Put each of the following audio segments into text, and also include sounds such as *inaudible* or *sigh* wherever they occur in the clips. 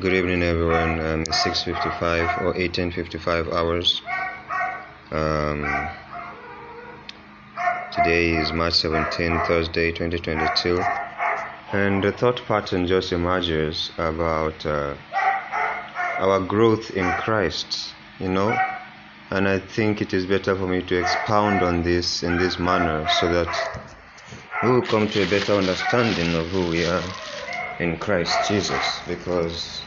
Good evening, everyone. Um, 6:55 or 18:55 hours. Um, today is March 17, Thursday, 2022, and the thought pattern just emerges about uh, our growth in Christ. You know, and I think it is better for me to expound on this in this manner so that we will come to a better understanding of who we are in Christ Jesus because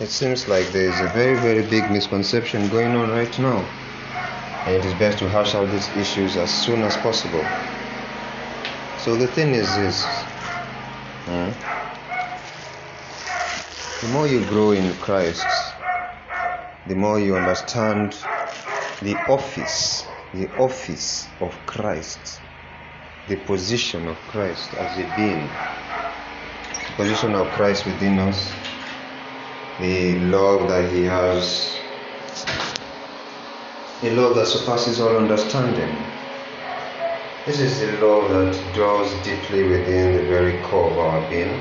it seems like there is a very, very big misconception going on right now. And it is best to hash out these issues as soon as possible. So the thing is this hmm, the more you grow in Christ, the more you understand the office, the office of Christ, the position of Christ as a being position of Christ within us, the love that He has, a love that surpasses all understanding. This is the love that dwells deeply within the very core of our being,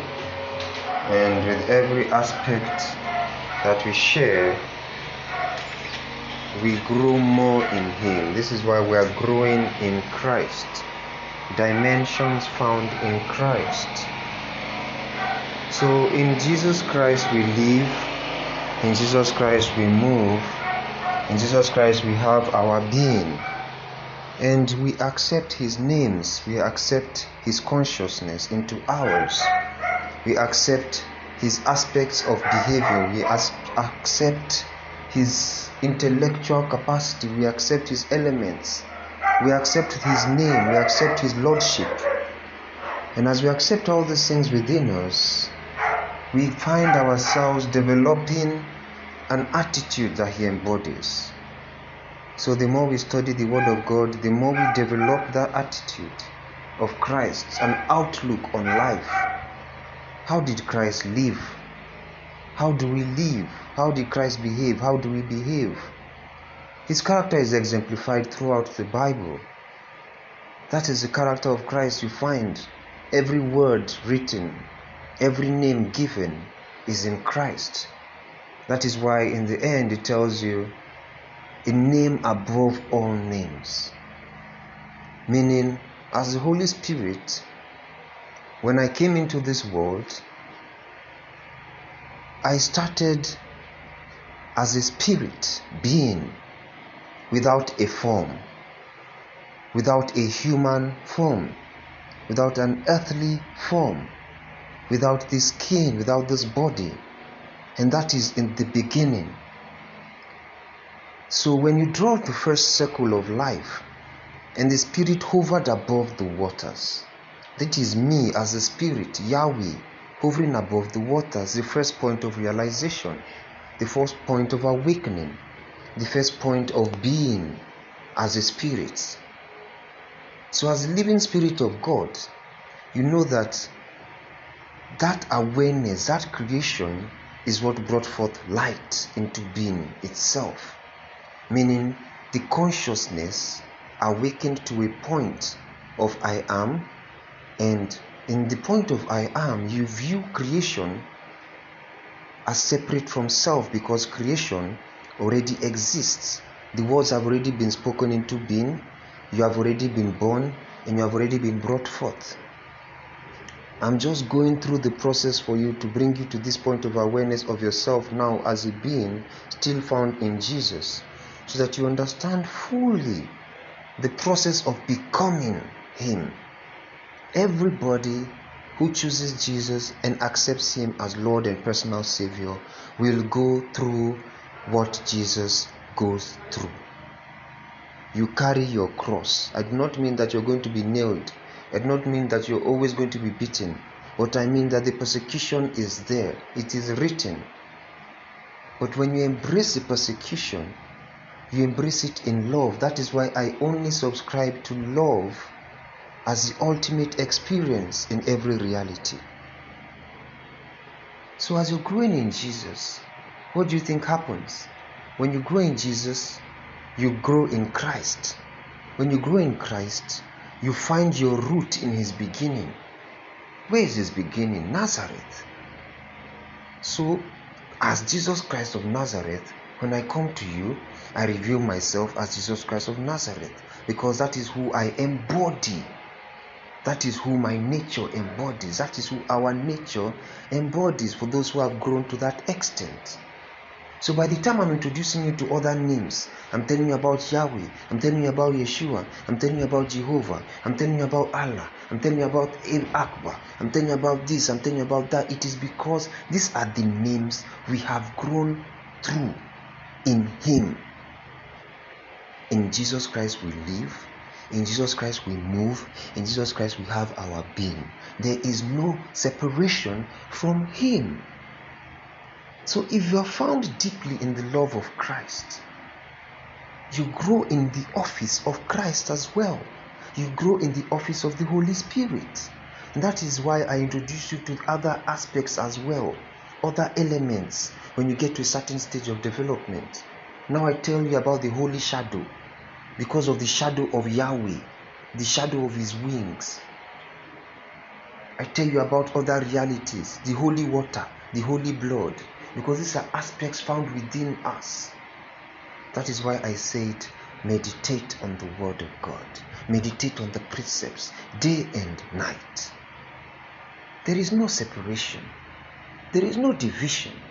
and with every aspect that we share, we grow more in Him. This is why we are growing in Christ. Dimensions found in Christ so in Jesus Christ we live, in Jesus Christ we move, in Jesus Christ we have our being. And we accept His names, we accept His consciousness into ours, we accept His aspects of behavior, we accept His intellectual capacity, we accept His elements, we accept His name, we accept His Lordship. And as we accept all these things within us, we find ourselves developing an attitude that He embodies. So, the more we study the Word of God, the more we develop that attitude of Christ, an outlook on life. How did Christ live? How do we live? How did Christ behave? How do we behave? His character is exemplified throughout the Bible. That is the character of Christ you find. Every word written, Every name given is in Christ. That is why, in the end, it tells you a name above all names. Meaning, as the Holy Spirit, when I came into this world, I started as a spirit being without a form, without a human form, without an earthly form without this skin, without this body. And that is in the beginning. So when you draw the first circle of life, and the spirit hovered above the waters, that is me as a spirit, Yahweh, hovering above the waters, the first point of realization, the first point of awakening, the first point of being as a spirit. So, as a living spirit of God, you know that that awareness, that creation is what brought forth light into being itself. Meaning, the consciousness awakened to a point of I am, and in the point of I am, you view creation as separate from self because creation already exists. The words have already been spoken into being, you have already been born, and you have already been brought forth. I'm just going through the process for you to bring you to this point of awareness of yourself now as a being still found in Jesus so that you understand fully the process of becoming Him. Everybody who chooses Jesus and accepts Him as Lord and personal Savior will go through what Jesus goes through. You carry your cross. I do not mean that you're going to be nailed Do not mean that you're always going to be beaten, but I mean that the persecution is there. It is written. But when you embrace the persecution, you embrace it in love. That is why I only subscribe to love as the ultimate experience in every reality. So, as you're growing in Jesus, what do you think happens? When you grow in Jesus, you grow in Christ. When you grow in Christ, you find your root in his beginning. Where is his beginning? Nazareth. So, as Jesus Christ of Nazareth, when I come to you, I reveal myself as Jesus Christ of Nazareth because that is who I embody. That is who my nature embodies. That is who our nature embodies for those who have grown to that extent. So by the time I'm introducing you to other names, I'm telling you about Yahweh, I'm telling you about Yeshua, I'm telling you about Jehovah, I'm telling you about Allah, I'm telling you about El Akbar, I'm telling you about this, I'm telling you about that. It is because these are the names we have grown through in Him. In Jesus Christ we live, in Jesus Christ we move, in Jesus Christ we have our being. There is no separation from Him. So if you are found deeply in the love of Christ, you grow in the office of Christ as well. You grow in the office of the Holy Spirit. And that is why I introduce you to other aspects as well, other elements when you get to a certain stage of development. Now I tell you about the holy shadow because of the shadow of Yahweh, the shadow of his wings. I tell you about other realities, the holy water, the holy blood, because these are aspects found within us. That is why I said, meditate on the Word of God, meditate on the precepts day and night. There is no separation, there is no division,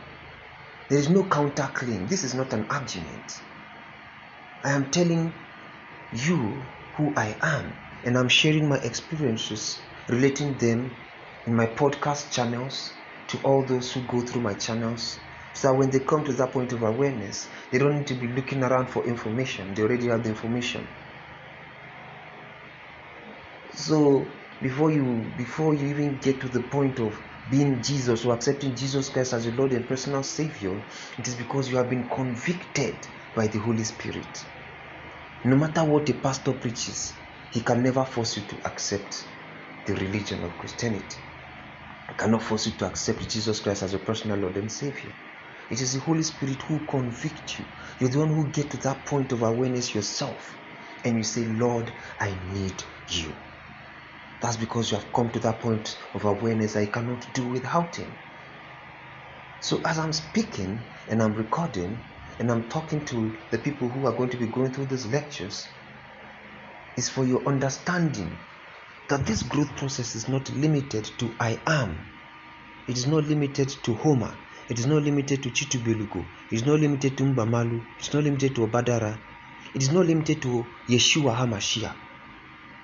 there is no counterclaim. This is not an argument. I am telling you who I am, and I'm sharing my experiences, relating them in my podcast channels to all those who go through my channels so that when they come to that point of awareness, they don't need to be looking around for information, they already have the information. So before you before you even get to the point of being Jesus or accepting Jesus Christ as your Lord and personal Savior, it is because you have been convicted by the Holy Spirit. No matter what a pastor preaches, he can never force you to accept the religion of Christianity. I cannot force you to accept Jesus Christ as your personal Lord and Savior. It is the Holy Spirit who convicts you. You're the one who get to that point of awareness yourself. And you say, Lord, I need you. That's because you have come to that point of awareness I cannot do without Him. So as I'm speaking and I'm recording and I'm talking to the people who are going to be going through these lectures, is for your understanding that this growth process is not limited to I am. It is not limited to Homer. It is not limited to Chitubelugo. It is not limited to Mbamalu. It is not limited to Obadara. It is not limited to Yeshua HaMashiach.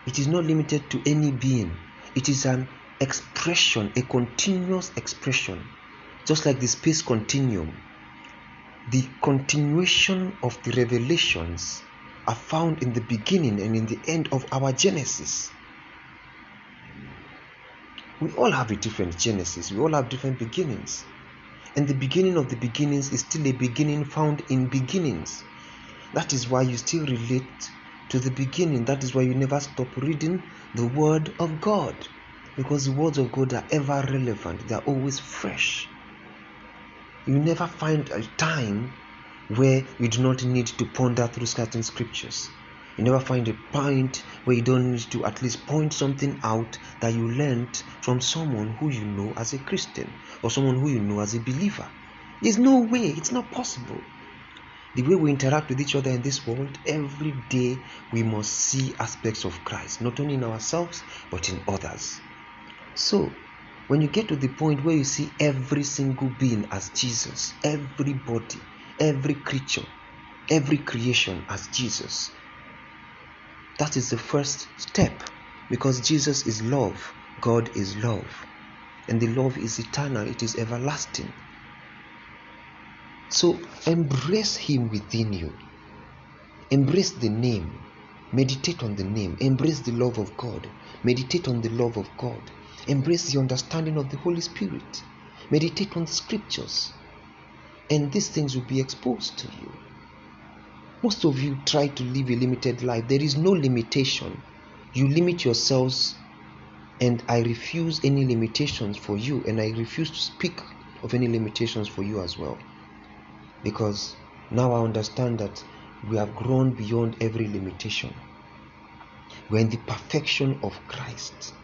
It is not limited to any being. It is an expression, a continuous expression, just like the space continuum. The continuation of the revelations are found in the beginning and in the end of our Genesis. We all have a different Genesis, we all have different beginnings. And the beginning of the beginnings is still a beginning found in beginnings. That is why you still relate to the beginning. That is why you never stop reading the Word of God. Because the words of God are ever relevant, they are always fresh. You never find a time where you do not need to ponder through certain scriptures. You never find a point where you don't need to at least point something out that you learned from someone who you know as a Christian or someone who you know as a believer. There's no way, it's not possible. The way we interact with each other in this world, every day we must see aspects of Christ, not only in ourselves but in others. So, when you get to the point where you see every single being as Jesus, everybody, every creature, every creation as Jesus, that is the first step because Jesus is love, God is love, and the love is eternal, it is everlasting. So embrace Him within you, embrace the name, meditate on the name, embrace the love of God, meditate on the love of God, embrace the understanding of the Holy Spirit, meditate on the scriptures, and these things will be exposed to you. Most of you try to live a limited life. There is no limitation. You limit yourselves, and I refuse any limitations for you, and I refuse to speak of any limitations for you as well. Because now I understand that we have grown beyond every limitation. We're in the perfection of Christ,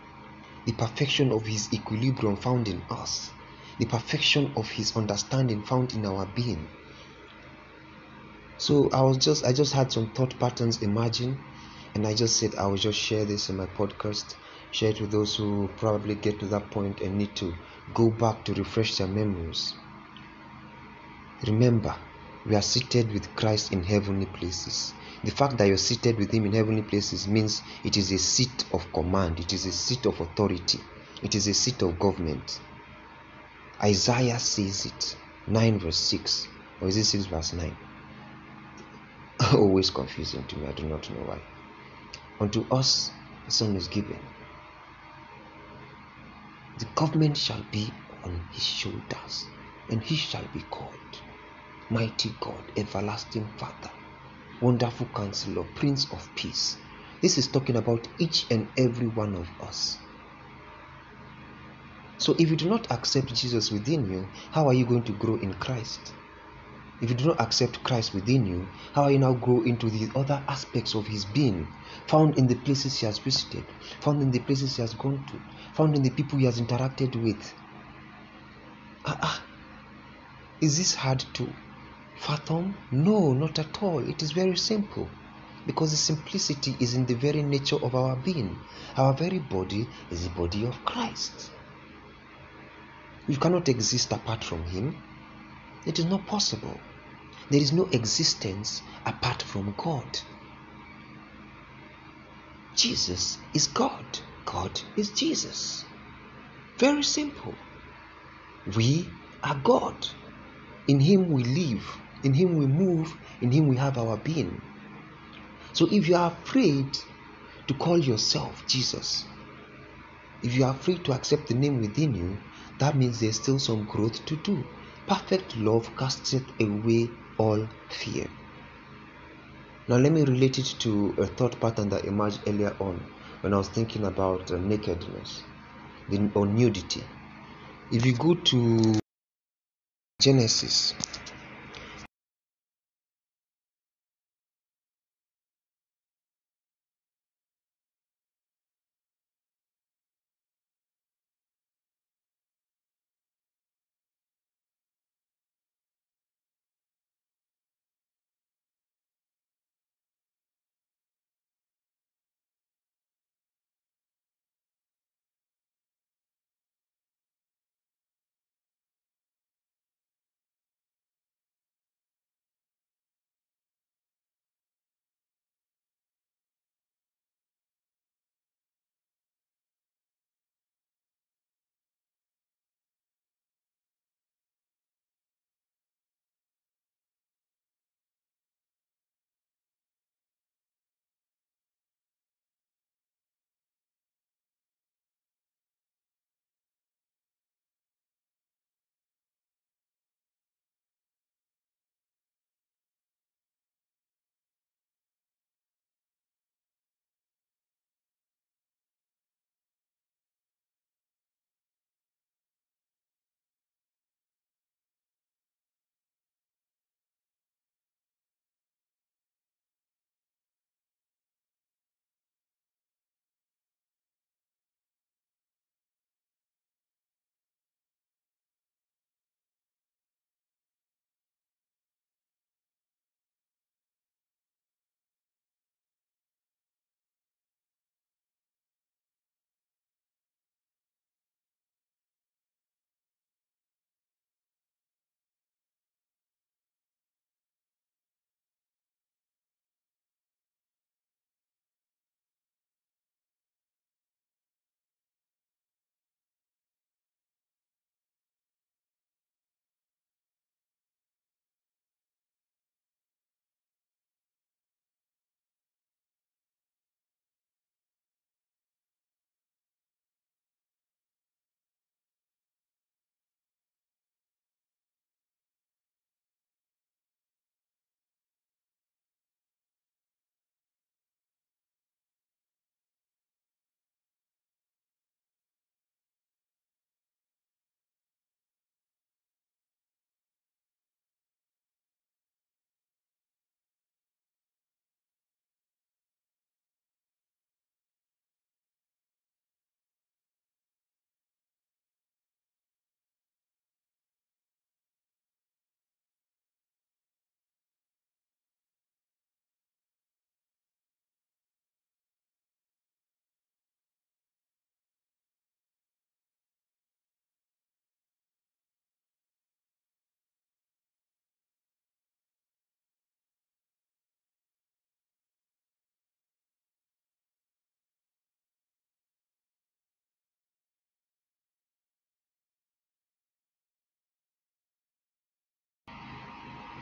the perfection of His equilibrium found in us. the perfection of his understanding found in our being. So I was just I just had some thought patterns emerging and I just said I will just share this in my podcast, share it with those who probably get to that point and need to go back to refresh their memories. Remember, we are seated with Christ in heavenly places. The fact that you're seated with Him in heavenly places means it is a seat of command, it is a seat of authority, it is a seat of government. Isaiah says it 9 verse 6, or is it 6 verse 9? *laughs* Always confusing to me, I do not know why. Unto us a son is given, the government shall be on his shoulders, and he shall be called Mighty God, Everlasting Father, Wonderful Counselor, Prince of Peace. This is talking about each and every one of us. So, if you do not accept Jesus within you, how are you going to grow in Christ? If you do not accept Christ within you, how are you now grow into the other aspects of his being, found in the places he has visited, found in the places he has gone to, found in the people he has interacted with? Ah, ah. Is this hard to fathom? No, not at all. It is very simple. Because the simplicity is in the very nature of our being. Our very body is the body of Christ. You cannot exist apart from Him. It is not possible. There is no existence apart from God. Jesus is God. God is Jesus. Very simple. We are God. In Him we live, in Him we move, in Him we have our being. So if you are afraid to call yourself Jesus, if you are afraid to accept the name within you, that means there's still some growth to do. Perfect love casteth away all fear. Now, let me relate it to a thought pattern that emerged earlier on when I was thinking about uh, nakedness or nudity. If you go to Genesis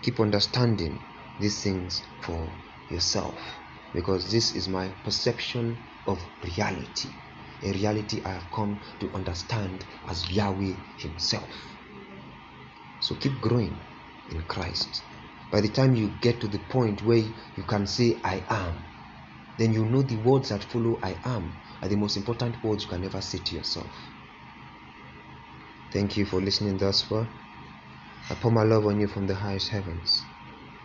keep understanding these things for yourself because this is my perception of reality a reality I have come to understand as Yahweh Himself. So keep growing in Christ. By the time you get to the point where you can say, I am, then you know the words that follow I am are the most important words you can ever say to yourself. Thank you for listening thus far. I pour my love on you from the highest heavens,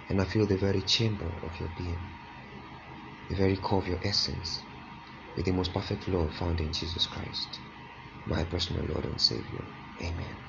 and I feel the very chamber of your being, the very core of your essence, with the most perfect love found in Jesus Christ, my personal Lord and Savior. Amen.